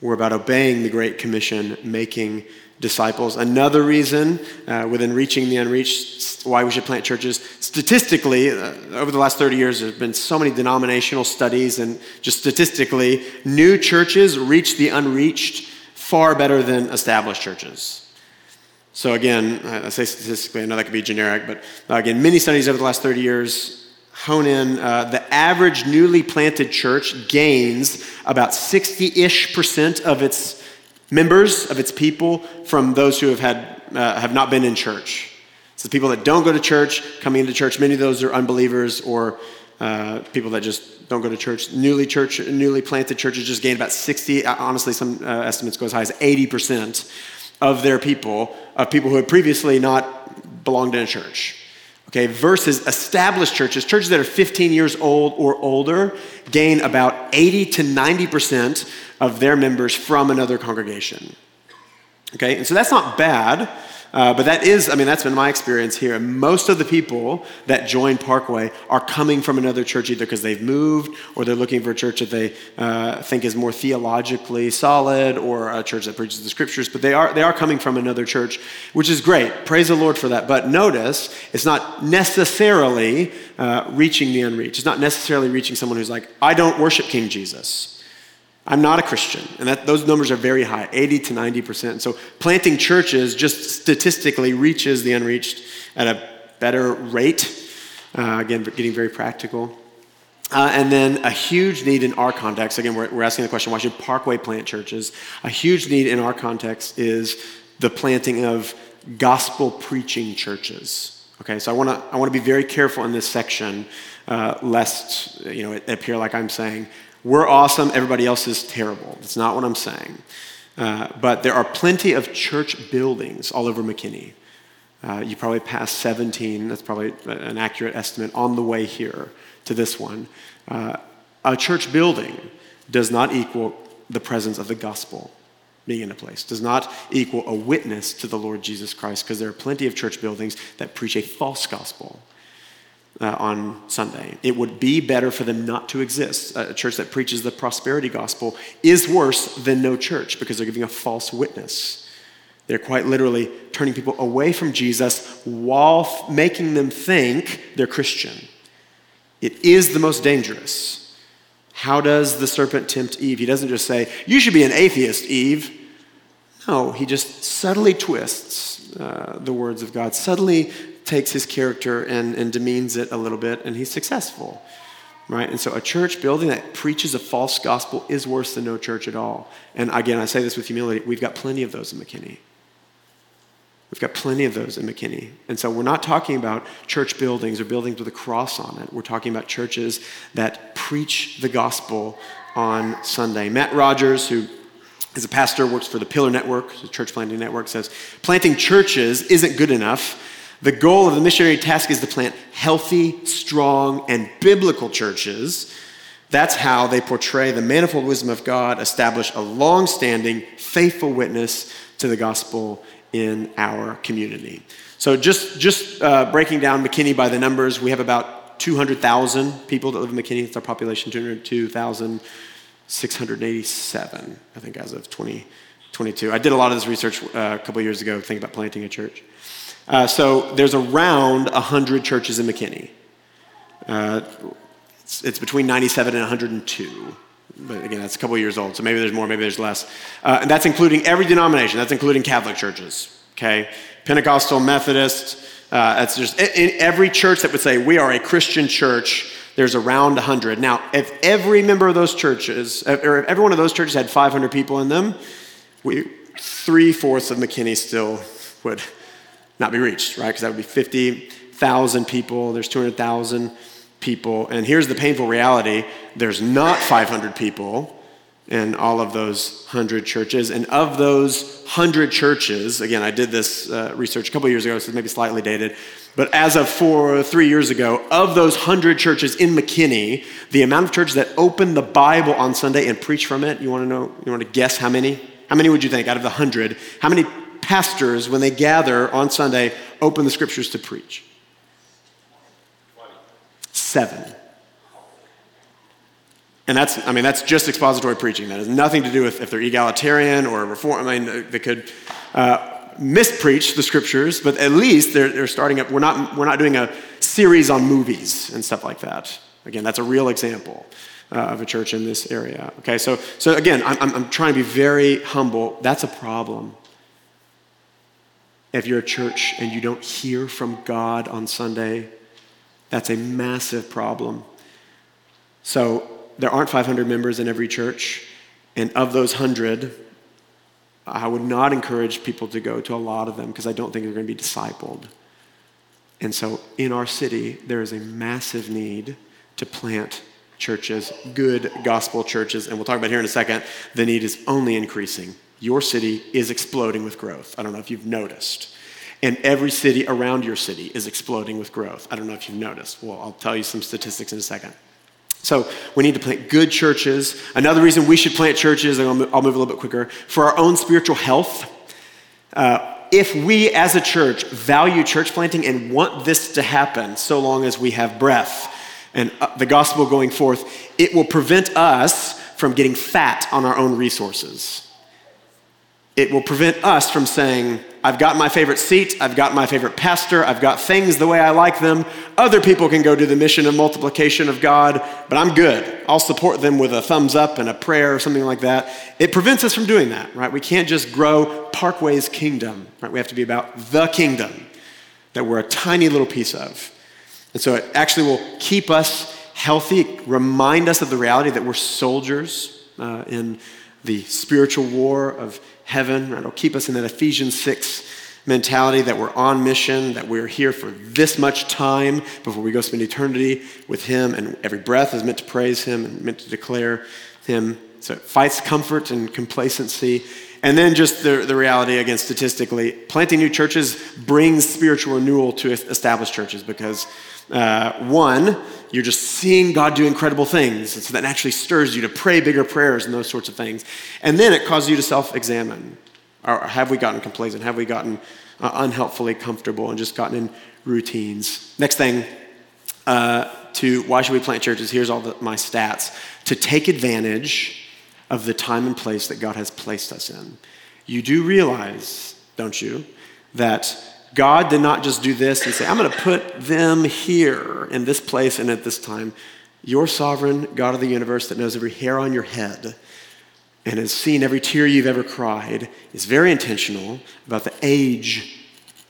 We're about obeying the Great Commission, making disciples. Another reason uh, within reaching the unreached, why we should plant churches, statistically, uh, over the last 30 years, there's been so many denominational studies, and just statistically, new churches reach the unreached far better than established churches. So, again, I say statistically, I know that could be generic, but uh, again, many studies over the last 30 years hone in, uh, the average newly planted church gains about 60 ish percent of its members, of its people, from those who have, had, uh, have not been in church. So, the people that don't go to church coming into church, many of those are unbelievers or uh, people that just don't go to church. Newly church, newly planted churches just gain about 60, uh, honestly, some uh, estimates go as high as 80% of their people, of people who had previously not belonged in a church okay, versus established churches, churches that are 15 years old or older, gain about 80 to 90% of their members from another congregation. Okay, and so that's not bad. Uh, but that is, I mean, that's been my experience here. Most of the people that join Parkway are coming from another church either because they've moved or they're looking for a church that they uh, think is more theologically solid or a church that preaches the scriptures. But they are, they are coming from another church, which is great. Praise the Lord for that. But notice, it's not necessarily uh, reaching the unreached. It's not necessarily reaching someone who's like, I don't worship King Jesus. I'm not a Christian. And that, those numbers are very high 80 to 90%. So planting churches just statistically reaches the unreached at a better rate. Uh, again, getting very practical. Uh, and then a huge need in our context, again, we're, we're asking the question why should Parkway plant churches? A huge need in our context is the planting of gospel preaching churches. Okay, so I want to I want to be very careful in this section, uh, lest you know it appear like I'm saying we're awesome, everybody else is terrible. That's not what I'm saying. Uh, but there are plenty of church buildings all over McKinney. Uh, you probably passed 17, that's probably an accurate estimate, on the way here to this one. Uh, a church building does not equal the presence of the gospel being in a place, does not equal a witness to the Lord Jesus Christ, because there are plenty of church buildings that preach a false gospel uh, on Sunday. It would be better for them not to exist. A church that preaches the prosperity gospel is worse than no church because they're giving a false witness. They're quite literally turning people away from Jesus while f- making them think they're Christian. It is the most dangerous. How does the serpent tempt Eve? He doesn't just say, You should be an atheist, Eve. No, he just subtly twists uh, the words of God, subtly takes his character and, and demeans it a little bit, and he's successful. Right? And so a church building that preaches a false gospel is worse than no church at all. And again, I say this with humility we've got plenty of those in McKinney. We've got plenty of those in McKinney. And so we're not talking about church buildings or buildings with a cross on it. We're talking about churches that preach the gospel on Sunday. Matt Rogers, who is a pastor, works for the Pillar Network, the church planting network, says planting churches isn't good enough the goal of the missionary task is to plant healthy, strong, and biblical churches. That's how they portray the manifold wisdom of God, establish a long standing, faithful witness to the gospel in our community. So, just, just uh, breaking down McKinney by the numbers, we have about 200,000 people that live in McKinney. That's our population, 202,687, I think, as of 2022. I did a lot of this research uh, a couple years ago, thinking about planting a church. Uh, so there's around 100 churches in McKinney. Uh, it's, it's, between 97 and 102. But again, that's a couple years old, so maybe there's more, maybe there's less. Uh, and that's including every denomination. That's including Catholic churches, okay? Pentecostal, Methodist. Uh, that's just in every church that would say we are a Christian church. There's around 100. Now, if every member of those churches, or if every one of those churches had 500 people in them, we, three fourths of McKinney still would not be reached, right? Because that would be 50,000 people. There's 200,000 people. And here's the painful reality there's not 500 people in all of those 100 churches. And of those 100 churches, again, I did this uh, research a couple years ago, so it's maybe slightly dated. But as of four, three years ago, of those 100 churches in McKinney, the amount of churches that open the Bible on Sunday and preach from it, you want to know, you want to guess how many? How many would you think out of the 100? How many pastors, when they gather on Sunday, open the scriptures to preach? Seven. And that's, I mean, that's just expository preaching. That has nothing to do with if they're egalitarian or reform. I mean, they could uh, mispreach the scriptures, but at least they're, they're starting up. We're not, we're not doing a series on movies and stuff like that. Again, that's a real example uh, of a church in this area. Okay, so, so again, I'm, I'm trying to be very humble. That's a problem if you're a church and you don't hear from God on Sunday, that's a massive problem. So there aren't 500 members in every church, and of those 100, I would not encourage people to go to a lot of them because I don't think they're going to be discipled. And so in our city, there is a massive need to plant churches, good gospel churches, and we'll talk about here in a second. The need is only increasing your city is exploding with growth. I don't know if you've noticed. And every city around your city is exploding with growth. I don't know if you've noticed. Well, I'll tell you some statistics in a second. So we need to plant good churches. Another reason we should plant churches, and I'll move, a little bit quicker, for our own spiritual health. Uh, if we as a church value church planting and want this to happen so long as we have breath and uh, the gospel going forth, it will prevent us from getting fat on our own resources. It will prevent us from saying, I've got my favorite seat, I've got my favorite pastor, I've got things the way I like them. Other people can go do the mission of multiplication of God, but I'm good. I'll support them with a thumbs up and a prayer or something like that. It prevents us from doing that, right? We can't just grow Parkway's kingdom, right? We have to be about the kingdom that we're a tiny little piece of. And so it actually will keep us healthy, remind us of the reality that we're soldiers uh, in the spiritual war of heaven. Right? It'll keep us in that Ephesians 6 mentality that we're on mission, that we're here for this much time before we go spend eternity with Him, and every breath is meant to praise Him and meant to declare Him. So it fights comfort and complacency. And then just the, the reality, again, statistically, planting new churches brings spiritual renewal to established churches because, uh, one, you're just seeing God do incredible things. And so that naturally stirs you to pray bigger prayers and those sorts of things. And then it causes you to self examine. Have we gotten complacent? Have we gotten uh, unhelpfully comfortable and just gotten in routines? Next thing, uh, to why should we plant churches? Here's all the, my stats. To take advantage of the time and place that God has placed us in. You do realize, don't you, that God did not just do this and say, I'm going to put them here in this place and at this time. Your sovereign God of the universe that knows every hair on your head and has seen every tear you've ever cried is very intentional about the age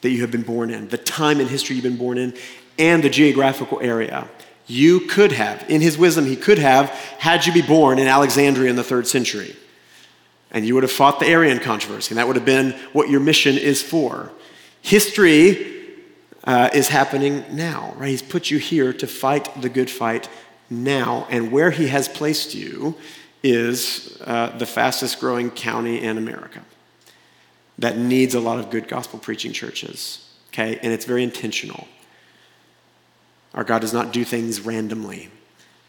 that you have been born in, the time in history you've been born in, and the geographical area. You could have, in his wisdom, he could have had you be born in Alexandria in the third century. And you would have fought the Arian controversy, and that would have been what your mission is for. History uh, is happening now, right? He's put you here to fight the good fight now, and where he has placed you is uh, the fastest growing county in America that needs a lot of good gospel preaching churches, okay? And it's very intentional. Our God does not do things randomly.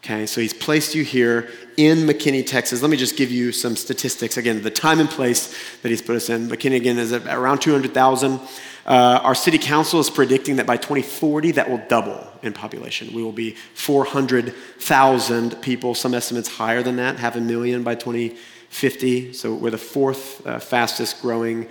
Okay, so he's placed you here in McKinney, Texas. Let me just give you some statistics. Again, the time and place that he's put us in. McKinney, again, is around 200,000. Uh, our city council is predicting that by 2040, that will double in population. We will be 400,000 people, some estimates higher than that, half a million by 2050. So we're the fourth uh, fastest growing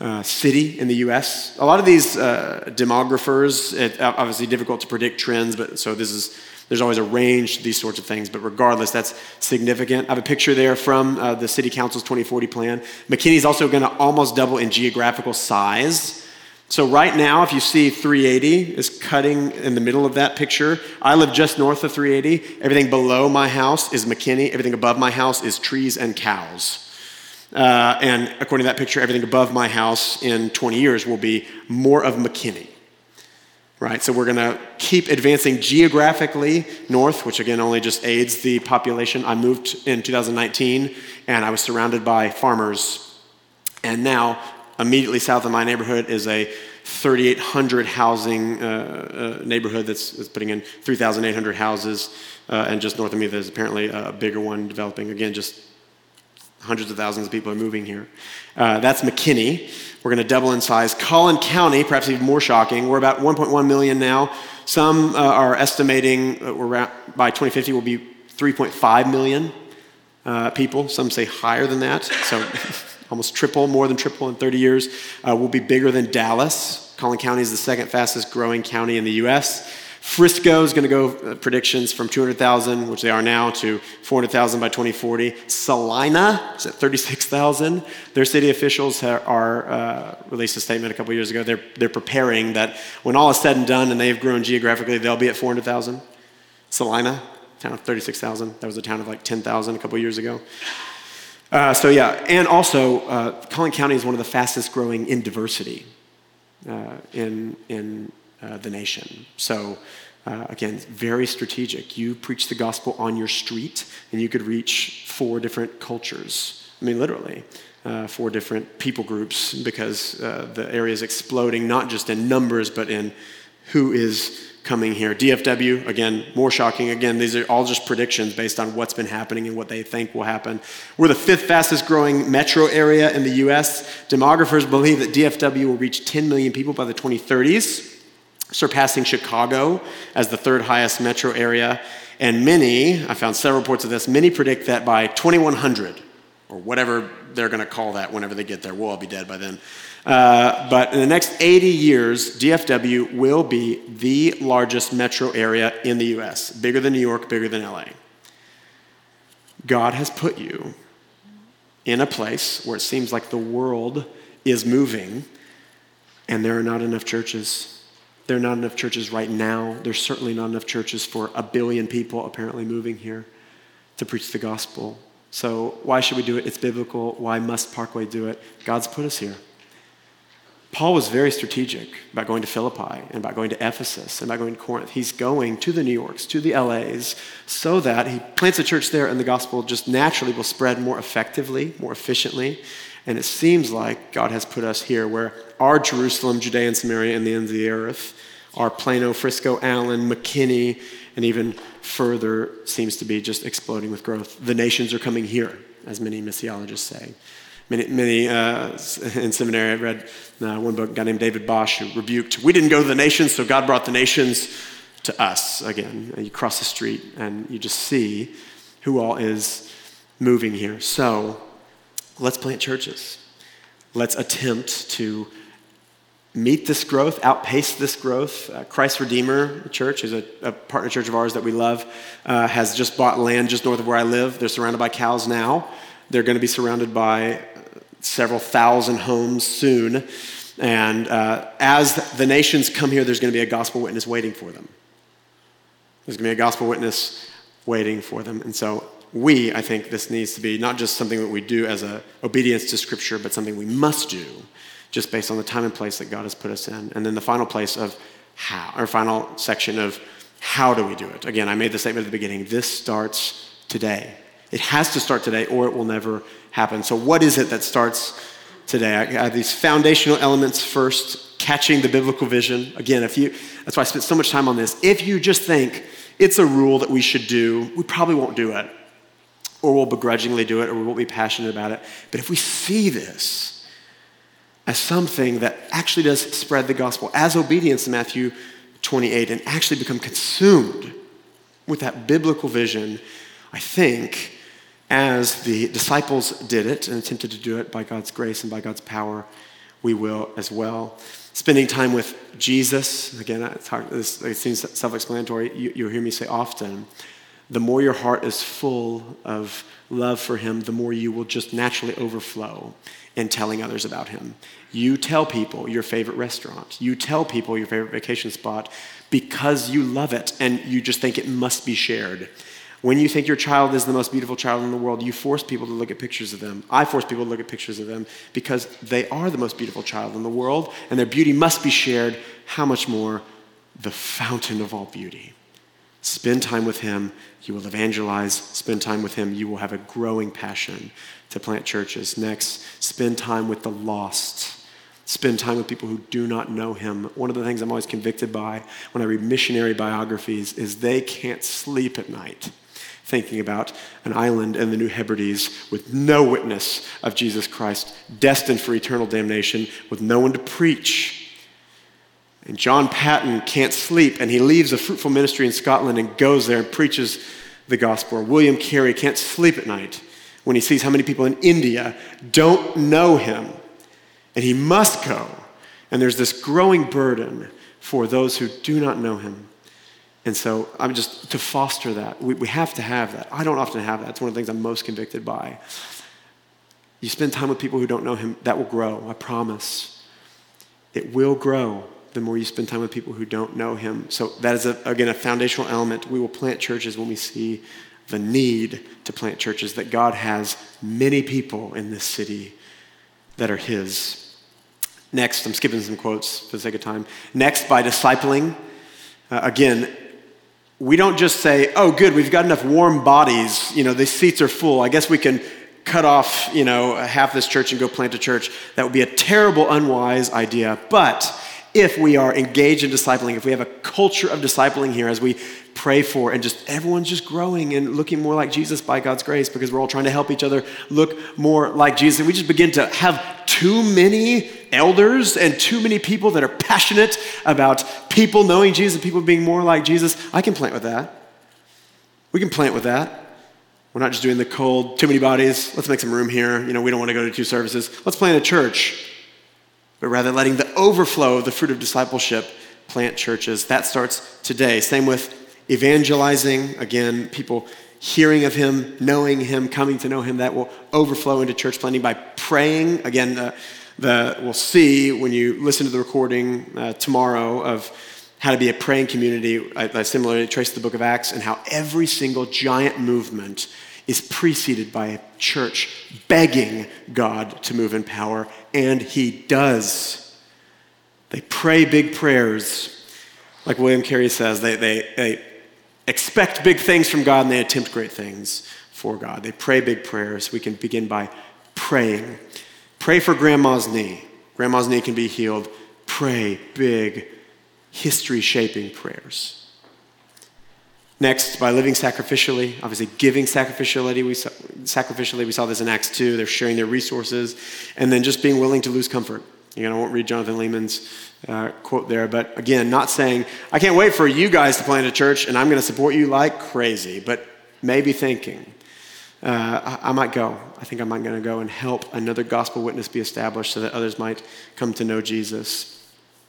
uh, city in the US. A lot of these uh, demographers, it, obviously difficult to predict trends, but so this is there's always a range to these sorts of things, but regardless, that's significant. I have a picture there from uh, the City Council's 2040 plan. McKinney's also going to almost double in geographical size. So, right now, if you see 380 is cutting in the middle of that picture, I live just north of 380. Everything below my house is McKinney, everything above my house is trees and cows. Uh, and according to that picture, everything above my house in 20 years will be more of McKinney right? So we're going to keep advancing geographically north, which again only just aids the population. I moved in 2019 and I was surrounded by farmers. And now, immediately south of my neighborhood is a 3,800 housing uh, uh, neighborhood that's, that's, putting in 3,800 houses. Uh, and just north of me, there's apparently a bigger one developing. Again, just hundreds of thousands of people are moving here. Uh, that's McKinney. We're going to double in size. Collin County, perhaps even more shocking, we're about 1.1 million now. Some uh, are estimating we're at, by 2050 will be 3.5 million uh, people. Some say higher than that. So almost triple, more than triple in 30 years. Uh, we'll be bigger than Dallas. Collin County is the second fastest growing county in the U.S. Frisco is going to go uh, predictions from 200,000, which they are now, to 400,000 by 2040. Celina is at 36,000. Their city officials are, are uh, released a statement a couple years ago. They're, they're preparing that when all is said and done and they've grown geographically, they'll be at 400,000. Celina, town of 36,000. That was a town of like 10,000 a couple years ago. Uh, so yeah, and also uh, Collin County is one of the fastest growing in diversity uh, in in uh, the nation. So, uh, again, very strategic. You preach the gospel on your street, and you could reach four different cultures. I mean, literally, uh, four different people groups because uh, the area is exploding, not just in numbers, but in who is coming here. DFW, again, more shocking. Again, these are all just predictions based on what's been happening and what they think will happen. We're the fifth fastest growing metro area in the US. Demographers believe that DFW will reach 10 million people by the 2030s, surpassing Chicago as the third highest metro area. And many, I found several reports of this, many predict that by 2100, or whatever they're going to call that whenever they get there, we'll all be dead by then. Uh, but in the next 80 years, DFW will be the largest metro area in the US, bigger than New York, bigger than LA. God has put you in a place where it seems like the world is moving, and there are not enough churches. There are not enough churches right now. There's certainly not enough churches for a billion people apparently moving here to preach the gospel. So, why should we do it? It's biblical. Why must Parkway do it? God's put us here. Paul was very strategic about going to Philippi and about going to Ephesus and about going to Corinth. He's going to the New Yorks, to the LAs, so that he plants a church there and the gospel just naturally will spread more effectively, more efficiently. And it seems like God has put us here where our Jerusalem, Judea, and Samaria, and the ends of the earth, our Plano, Frisco, Allen, McKinney, and even further seems to be just exploding with growth. The nations are coming here, as many missiologists say. Many, many uh, in seminary, I read uh, one book, a guy named David Bosch, who rebuked, we didn't go to the nations, so God brought the nations to us again. You cross the street and you just see who all is moving here. So let's plant churches. Let's attempt to meet this growth, outpace this growth. Uh, Christ Redeemer Church is a, a, partner church of ours that we love, uh, has just bought land just north of where I live. They're surrounded by cows now. They're going to be surrounded by several thousand homes soon. And uh, as the nations come here, there's going to be a gospel witness waiting for them. There's going to be a gospel witness waiting for them. And so we, I think this needs to be not just something that we do as a obedience to Scripture, but something we must do just based on the time and place that God has put us in. And then the final place of how, or final section of how do we do it? Again, I made the statement at the beginning this starts today. It has to start today, or it will never happen. So, what is it that starts today? I have these foundational elements first, catching the biblical vision. Again, if you, that's why I spent so much time on this. If you just think it's a rule that we should do, we probably won't do it, or we'll begrudgingly do it, or we won't be passionate about it. But if we see this as something that actually does spread the gospel, as obedience in Matthew 28, and actually become consumed with that biblical vision, I think as the disciples did it and attempted to do it by God's grace and by God's power, we will as well. Spending time with Jesus, again, it seems self explanatory. You, you'll hear me say often the more your heart is full of love for Him, the more you will just naturally overflow in telling others about Him. You tell people your favorite restaurant, you tell people your favorite vacation spot because you love it and you just think it must be shared. When you think your child is the most beautiful child in the world, you force people to look at pictures of them. I force people to look at pictures of them because they are the most beautiful child in the world and their beauty must be shared. How much more the fountain of all beauty? Spend time with Him, you will evangelize. Spend time with Him, you will have a growing passion to plant churches. Next, spend time with the lost. Spend time with people who do not know him. One of the things I'm always convicted by when I read missionary biographies is they can't sleep at night thinking about an island in the New Hebrides with no witness of Jesus Christ, destined for eternal damnation, with no one to preach. And John Paton can't sleep, and he leaves a fruitful ministry in Scotland and goes there and preaches the gospel. Or William Carey can't sleep at night when he sees how many people in India don't know him, and he must go. And there's this growing burden for those who do not know him. And so I'm just to foster that. We, we have to have that. I don't often have that. It's one of the things I'm most convicted by. You spend time with people who don't know him, that will grow, I promise. It will grow the more you spend time with people who don't know him. So that is, a, again, a foundational element. We will plant churches when we see the need to plant churches, that God has many people in this city that are his. Next, I'm skipping some quotes for the sake of time. Next, by discipling. Uh, again, we don't just say, oh, good, we've got enough warm bodies, you know, the seats are full. I guess we can cut off, you know, half this church and go plant a church. That would be a terrible, unwise idea. But if we are engaged in discipling, if we have a culture of discipling here as we pray for, and just everyone's just growing and looking more like Jesus by God's grace because we're all trying to help each other look more like Jesus. And we just begin to have too many elders and too many people that are passionate about people knowing Jesus and people being more like Jesus. I can plant with that. We can plant with that. We're not just doing the cold, too many bodies. Let's make some room here. You know, we don't want to go to two services. Let's plant a church. But rather letting the overflow of the fruit of discipleship plant churches. That starts today. Same with evangelizing. Again, people hearing of him, knowing him, coming to know him. That will overflow into church planting by praying. Again, the, the, we'll see when you listen to the recording uh, tomorrow of how to be a praying community. I, I similarly trace the book of Acts and how every single giant movement is preceded by a church begging God to move in power, and He does. They pray big prayers. Like William Carey says, they, they, they expect big things from God and they attempt great things for God. They pray big prayers. We can begin by praying. Pray for grandma's knee. Grandma's knee can be healed. Pray big history shaping prayers. Next, by living sacrificially, obviously giving sacrificially, we sacrificially, we saw this in Acts 2. They're sharing their resources, and then just being willing to lose comfort. Again, I won't read Jonathan Leeman's uh, quote there, but again, not saying, I can't wait for you guys to plant a church and I'm going to support you like crazy, but maybe thinking, uh, I, I, might go. I think I might going to go and help another gospel witness be established so that others might come to know Jesus.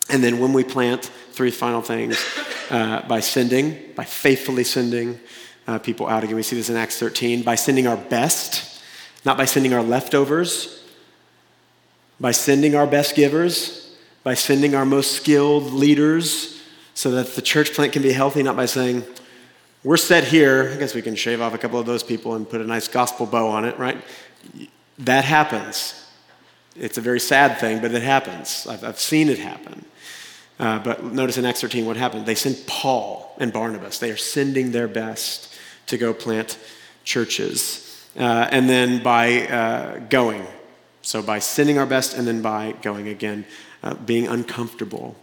And then when we plant, three final things uh, by sending, by faithfully sending uh, people out. Again, we see this in Acts 13. By sending our best, not by sending our leftovers, by sending our best givers, by sending our most skilled leaders so that the church plant can be healthy, not by saying, we're set here. I guess we can shave off a couple of those people and put a nice gospel bow on it, right? That happens. It's a very sad thing, but it happens. I've, I've seen it happen. Uh, but notice in Acts 13 what happened. They sent Paul and Barnabas. They are sending their best to go plant churches. Uh, and then by uh, going. So by sending our best and then by going again, uh, being uncomfortable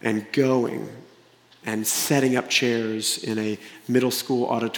and going and setting up chairs in a middle school auditorium